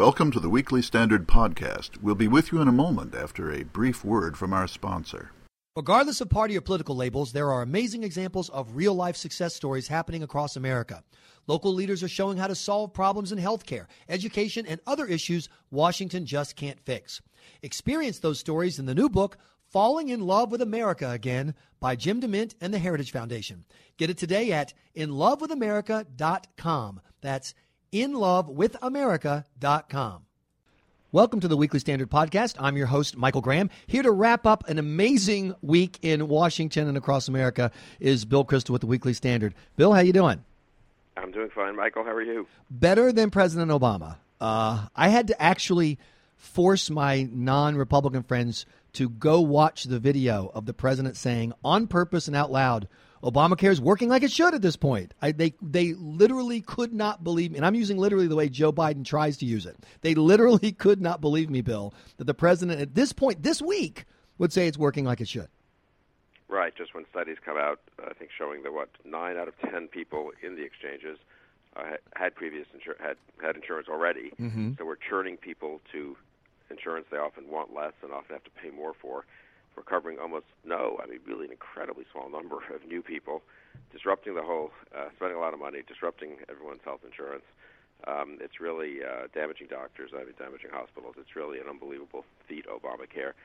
Welcome to the Weekly Standard Podcast. We'll be with you in a moment after a brief word from our sponsor. Regardless of party or political labels, there are amazing examples of real life success stories happening across America. Local leaders are showing how to solve problems in healthcare, education, and other issues Washington just can't fix. Experience those stories in the new book, Falling in Love with America Again by Jim DeMint and the Heritage Foundation. Get it today at inlovewithamerica.com. That's inlovewithamerica.com. Welcome to the Weekly Standard Podcast. I'm your host, Michael Graham. Here to wrap up an amazing week in Washington and across America is Bill Kristol with the Weekly Standard. Bill, how you doing? I'm doing fine, Michael. How are you? Better than President Obama. Uh, I had to actually force my non-Republican friends to go watch the video of the president saying on purpose and out loud – Obamacare is working like it should at this point. I, they they literally could not believe me, and I'm using literally the way Joe Biden tries to use it. They literally could not believe me, Bill, that the president at this point this week would say it's working like it should. Right. Just when studies come out, I think showing that what nine out of ten people in the exchanges uh, had, previous insur- had had insurance already, mm-hmm. so we're churning people to insurance they often want less and often have to pay more for we're covering almost no, I mean, really an incredibly small number of new people, disrupting the whole, uh, spending a lot of money, disrupting everyone's health insurance. Um, it's really uh, damaging doctors, I mean, damaging hospitals. It's really an unbelievable feat, Obamacare.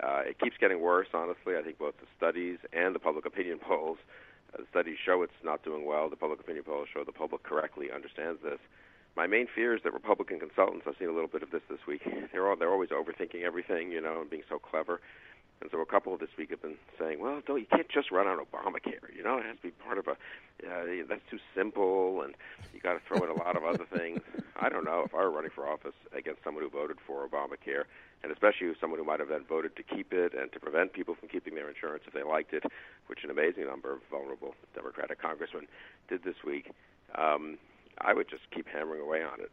Uh, it keeps getting worse, honestly. I think both the studies and the public opinion polls, uh, the studies show it's not doing well. The public opinion polls show the public correctly understands this. My main fear is that Republican consultants, I've seen a little bit of this this week, they're all, they're always overthinking everything, you know, and being so clever. And so a couple this week have been saying, well, don't you can't just run on Obamacare. You know, it has to be part of a. Uh, that's too simple, and you got to throw in a lot of other things. I don't know if I were running for office against someone who voted for Obamacare, and especially someone who might have then voted to keep it and to prevent people from keeping their insurance if they liked it, which an amazing number of vulnerable Democratic congressmen did this week. Um, I would just keep hammering away on it.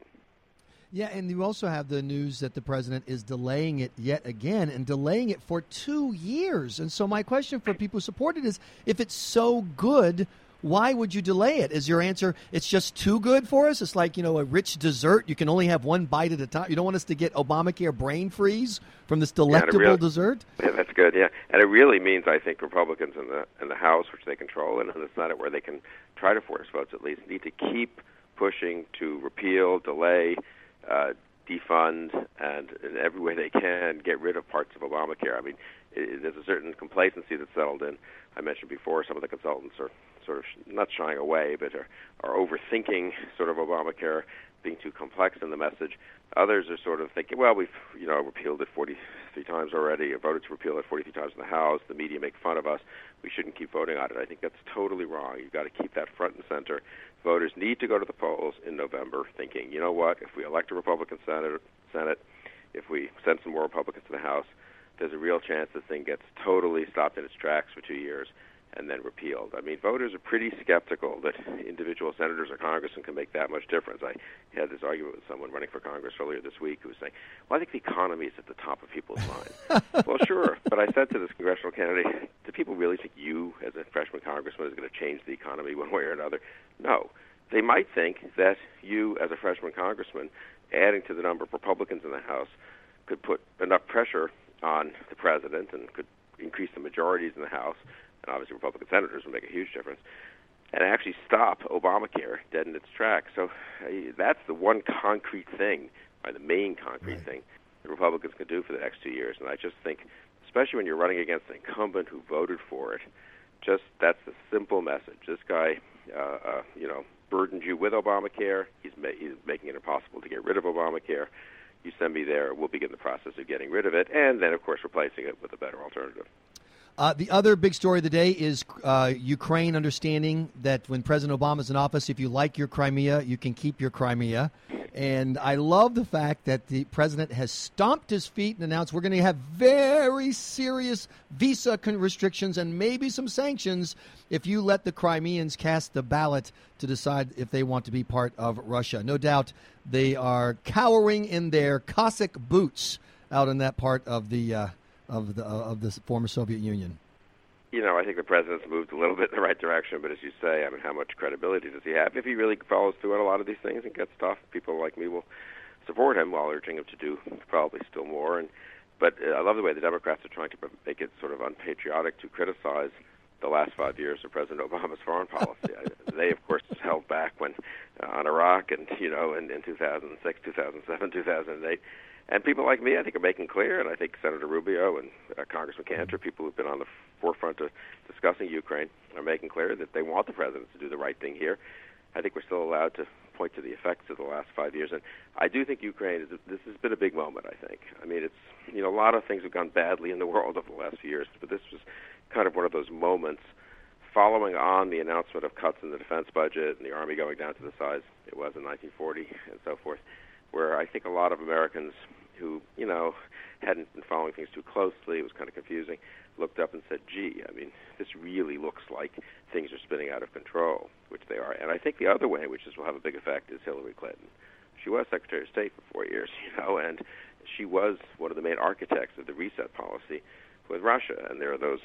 Yeah, and you also have the news that the president is delaying it yet again and delaying it for two years. And so, my question for people who support it is if it's so good, why would you delay it? Is your answer it's just too good for us? It's like, you know, a rich dessert. You can only have one bite at a time. You don't want us to get Obamacare brain freeze from this delectable yeah, really, dessert? Yeah, that's good, yeah. And it really means, I think, Republicans in the, in the House, which they control, and in the Senate, where they can try to force votes at least, need to keep pushing to repeal, delay, uh, defund and in every way they can get rid of parts of Obamacare. I mean, it, there's a certain complacency that's settled in. I mentioned before some of the consultants are sort of not shying away, but are, are overthinking sort of Obamacare being too complex in the message. Others are sort of thinking, well, we've you know repealed it 43 times already, voted to repeal it 43 times in the House. The media make fun of us. We shouldn't keep voting on it. I think that's totally wrong. You've got to keep that front and center. Voters need to go to the polls in November thinking, you know what? If we elect a Republican Senate, Senate, if we send some more Republicans to the House, there's a real chance this thing gets totally stopped in its tracks for two years and then repealed. I mean, voters are pretty skeptical that individual senators or congressmen can make that much difference. I had this argument with someone running for Congress earlier this week who was saying, "Well, I think the economy is at the top of people's minds." well, sure, but I said to this congressional candidate, "Do people really think you, as a freshman congressman, is going to change the economy one way or another?" No. They might think that you, as a freshman congressman, adding to the number of Republicans in the House, could put enough pressure on the president and could increase the majorities in the House and obviously Republican senators would make a huge difference, and actually stop Obamacare dead in its tracks. So uh, that's the one concrete thing, or the main concrete right. thing the Republicans can do for the next two years. And I just think, especially when you're running against an incumbent who voted for it, just that's the simple message. This guy, uh, uh, you know, burdened you with Obamacare. He's, ma- he's making it impossible to get rid of Obamacare. You send me there, we'll begin the process of getting rid of it, and then, of course, replacing it with a better alternative. Uh, the other big story of the day is uh, Ukraine understanding that when President Obama is in office, if you like your Crimea, you can keep your Crimea. And I love the fact that the president has stomped his feet and announced we're going to have very serious visa restrictions and maybe some sanctions if you let the Crimeans cast the ballot to decide if they want to be part of Russia. No doubt they are cowering in their Cossack boots out in that part of the. Uh, of the of the former Soviet Union? You know, I think the president's moved a little bit in the right direction, but as you say, I mean, how much credibility does he have if he really follows through on a lot of these things and gets tough? People like me will support him while urging him to do probably still more. And but uh, I love the way the Democrats are trying to make it sort of unpatriotic to criticize the last five years of President Obama's foreign policy. they, of course, held back when uh, on Iraq and you know in, in 2006, 2007, 2008. And people like me, I think, are making clear, and I think Senator Rubio and uh, Congressman Cantor, people who've been on the forefront of discussing Ukraine, are making clear that they want the president to do the right thing here. I think we're still allowed to point to the effects of the last five years, and I do think Ukraine is. This has been a big moment. I think. I mean, it's you know a lot of things have gone badly in the world over the last few years, but this was kind of one of those moments following on the announcement of cuts in the defense budget and the army going down to the size it was in 1940 and so forth, where I think a lot of Americans who, you know, hadn't been following things too closely, it was kind of confusing, looked up and said, gee, I mean, this really looks like things are spinning out of control, which they are. And I think the other way, which is will have a big effect, is Hillary Clinton. She was Secretary of State for four years, you know, and she was one of the main architects of the reset policy with Russia. And there are those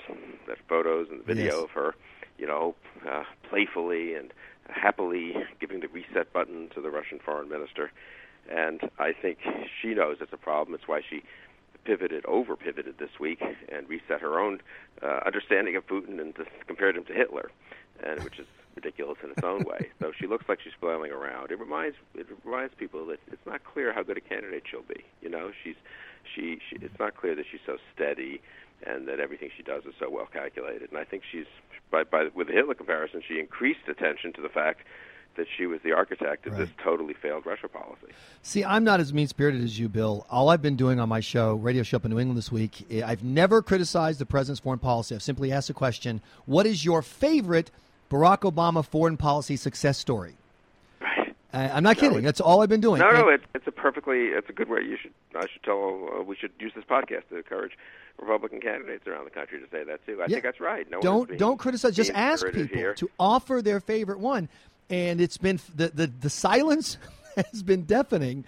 that photos and the video yes. of her, you know, uh, playfully and happily giving the reset button to the Russian foreign minister. And I think she knows it's a problem. It's why she pivoted, over pivoted this week, and reset her own uh, understanding of Putin and compared him to Hitler, and which is ridiculous in its own way. So she looks like she's flailing around. It reminds it reminds people that it's not clear how good a candidate she'll be. You know, she's she, she it's not clear that she's so steady and that everything she does is so well calculated. And I think she's by by with the Hitler comparison, she increased attention to the fact that she was the architect of right. this totally failed Russia policy. See, I'm not as mean spirited as you, Bill. All I've been doing on my show, radio show up in New England this week, I've never criticized the president's foreign policy. I've simply asked the question what is your favorite Barack Obama foreign policy success story? Right. I'm not kidding. That's all I've been doing. No, no, it, it's a perfectly, it's a good way. You should, I should tell, uh, we should use this podcast to encourage Republican candidates around the country to say that too. I yeah. think that's right. No don't being, don't criticize. Just ask people here. to offer their favorite one, and it's been the the, the silence has been deafening.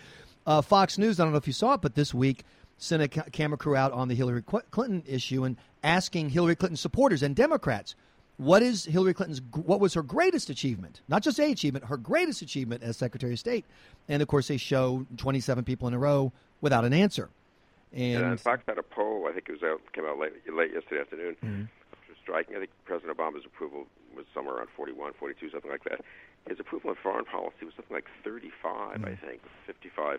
Uh, Fox News. I don't know if you saw it, but this week sent a camera crew out on the Hillary Clinton issue and asking Hillary Clinton supporters and Democrats what is Hillary Clinton's what was her greatest achievement? Not just a achievement, her greatest achievement as Secretary of State. And of course, they show 27 people in a row without an answer. And, and Fox had a poll. I think it was out came out late late yesterday afternoon. Mm-hmm. Striking. I think President Obama's approval was somewhere around 41, 42, something like that. His approval of foreign policy was something like 35, mm-hmm. I think, 55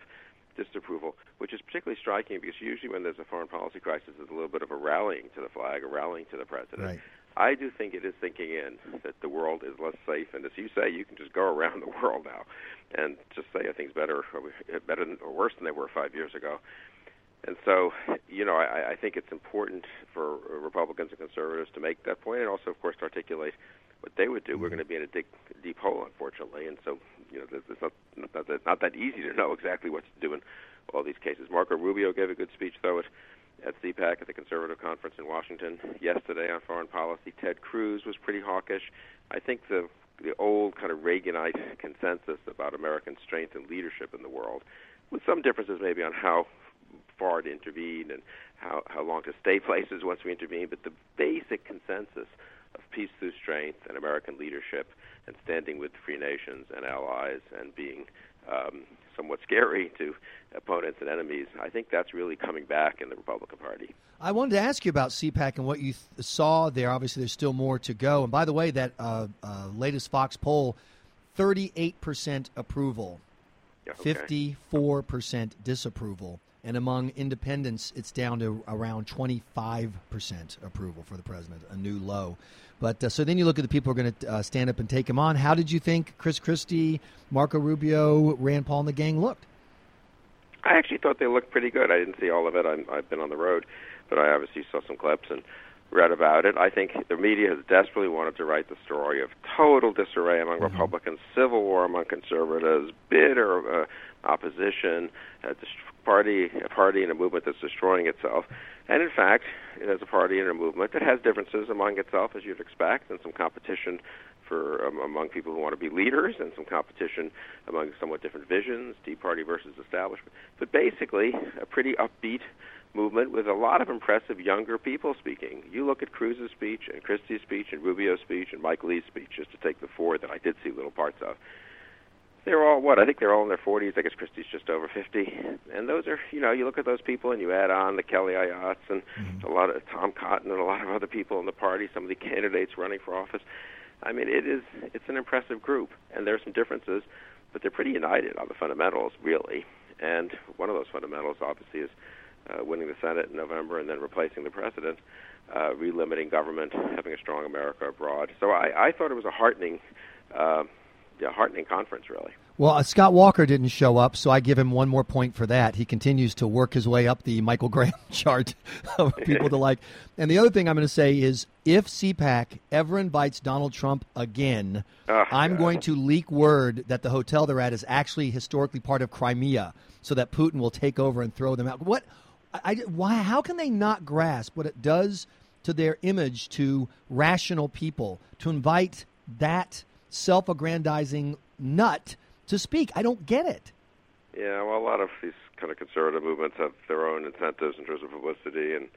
disapproval, which is particularly striking because usually when there's a foreign policy crisis, there's a little bit of a rallying to the flag, a rallying to the president. Right. I do think it is sinking in that the world is less safe, and as you say, you can just go around the world now and just say things better, or better or worse than they were five years ago. And so, you know, I, I think it's important for Republicans and conservatives to make that point, and also, of course, to articulate what they would do. We're going to be in a deep, deep hole, unfortunately, and so, you know, it's not not that, not that easy to know exactly what to do in all these cases. Marco Rubio gave a good speech, though, at at CPAC at the Conservative Conference in Washington yesterday on foreign policy. Ted Cruz was pretty hawkish. I think the the old kind of Reaganite consensus about American strength and leadership in the world, with some differences maybe on how far to intervene and how, how long to stay places once we intervene, but the basic consensus of peace through strength and American leadership and standing with free nations and allies and being um, somewhat scary to opponents and enemies. I think that's really coming back in the Republican Party. I wanted to ask you about CPAC and what you th- saw there. Obviously, there's still more to go. And by the way, that uh, uh, latest Fox poll 38% approval, yeah, okay. 54% disapproval. And among independents, it's down to around 25% approval for the president, a new low. But uh, so then you look at the people who are going to uh, stand up and take him on. How did you think Chris Christie, Marco Rubio, Rand Paul, and the gang looked? I actually thought they looked pretty good. I didn't see all of it. I'm, I've been on the road, but I obviously saw some clips and read about it. I think the media has desperately wanted to write the story of total disarray among mm-hmm. Republicans, civil war among conservatives, bitter uh, opposition, a party, a party and a movement that's destroying itself. And in fact, it has a party and a movement that has differences among itself, as you'd expect, and some competition for um, among people who want to be leaders, and some competition among somewhat different visions, Tea Party versus establishment. But basically, a pretty upbeat movement with a lot of impressive younger people speaking. You look at Cruz's speech and Christie's speech and Rubio's speech and Mike Lee's speech, just to take the four that I did see little parts of they're all what I think they're all in their 40s. I guess Christie's just over 50, and those are you know you look at those people and you add on the Kelly Ayottes and mm-hmm. a lot of Tom Cotton and a lot of other people in the party. Some of the candidates running for office. I mean, it is it's an impressive group, and there are some differences, but they're pretty united on the fundamentals, really. And one of those fundamentals, obviously, is uh, winning the Senate in November and then replacing the president, uh, relimiting government, having a strong America abroad. So I, I thought it was a heartening, uh, heartening conference, really. Well, uh, Scott Walker didn't show up, so I give him one more point for that. He continues to work his way up the Michael Graham chart of people to like. And the other thing I'm going to say is if CPAC ever invites Donald Trump again, oh, I'm God. going to leak word that the hotel they're at is actually historically part of Crimea so that Putin will take over and throw them out. What? I, why? How can they not grasp what it does to their image to rational people to invite that self-aggrandizing nut – to speak. I don't get it. Yeah, well, a lot of these kind of conservative movements have their own incentives in terms of publicity and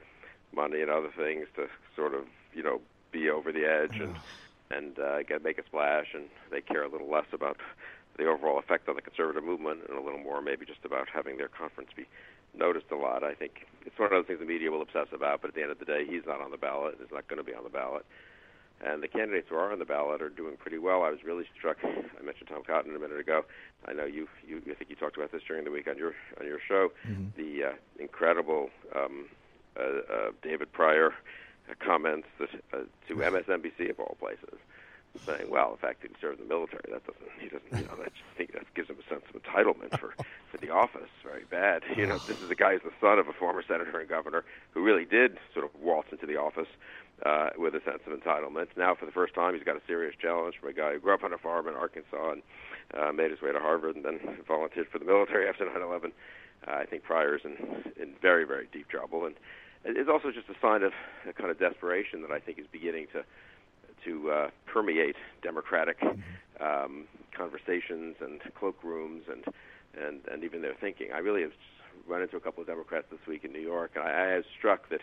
money and other things to sort of, you know, be over the edge and and uh, get make a splash, and they care a little less about the overall effect on the conservative movement and a little more maybe just about having their conference be noticed a lot. I think it's one of those things the media will obsess about, but at the end of the day, he's not on the ballot. He's not going to be on the ballot and the candidates who are on the ballot are doing pretty well. I was really struck. I mentioned Tom Cotton a minute ago. I know you. You. I think you talked about this during the week on your on your show. Mm-hmm. The uh, incredible um, uh, uh, David Pryor comments that, uh, to MSNBC of all places, saying, "Well, the fact he served in the military that doesn't he doesn't you know that just think that gives him a sense of entitlement for for the office. Very bad. You know, this is a guy who's the son of a former senator and governor who really did sort of waltz into the office uh, with a sense of entitlement. Now, for the first time, he's got a serious challenge from a guy who grew up on a farm in Arkansas and uh, made his way to Harvard and then volunteered for the military after 9/11. Uh, I think Pryor's in in very very deep trouble, and it's also just a sign of a kind of desperation that I think is beginning to to uh, permeate democratic um, conversations and cloakrooms and and and even their thinking. I really have run into a couple of Democrats this week in New York, and I, I was struck that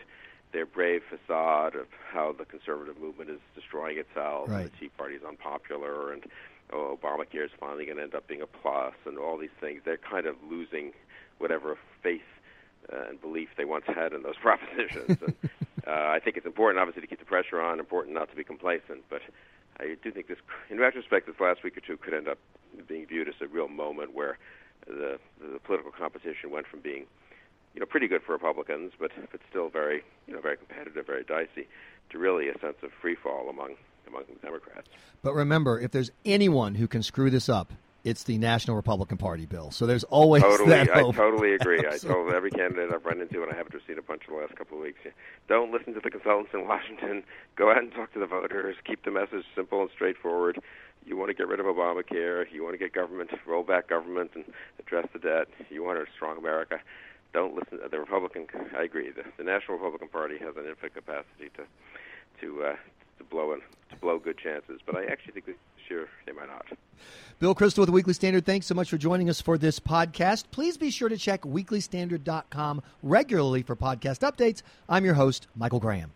their brave facade of how the conservative movement is destroying itself, right. and the Tea Party is unpopular, and oh, Obamacare is finally going to end up being a plus, and all these things. They're kind of losing whatever faith uh, and belief they once had in those propositions. and uh, I think it's important, obviously, to keep the pressure on. Important not to be complacent, but I do think this, in retrospect, this last week or two could end up being viewed as a real moment where the the political competition went from being you know pretty good for Republicans, but but still very you know very competitive, very dicey, to really a sense of free fall among among the Democrats. But remember, if there's anyone who can screw this up, it's the National Republican Party, Bill. So there's always totally, that hope. I totally agree. I told every candidate I've run into, and I haven't seen a bunch in the last couple of weeks. Don't listen to the consultants in Washington. Go out and talk to the voters. Keep the message simple and straightforward. You want to get rid of Obamacare. You want to get government, roll back government, and address the debt. You want a strong America don't listen. To the Republican, I agree. The, the National Republican Party has an infinite capacity to to uh, to blow in, to blow good chances, but I actually think year they might not. Bill Kristol with the Weekly Standard, thanks so much for joining us for this podcast. Please be sure to check weeklystandard.com regularly for podcast updates. I'm your host, Michael Graham.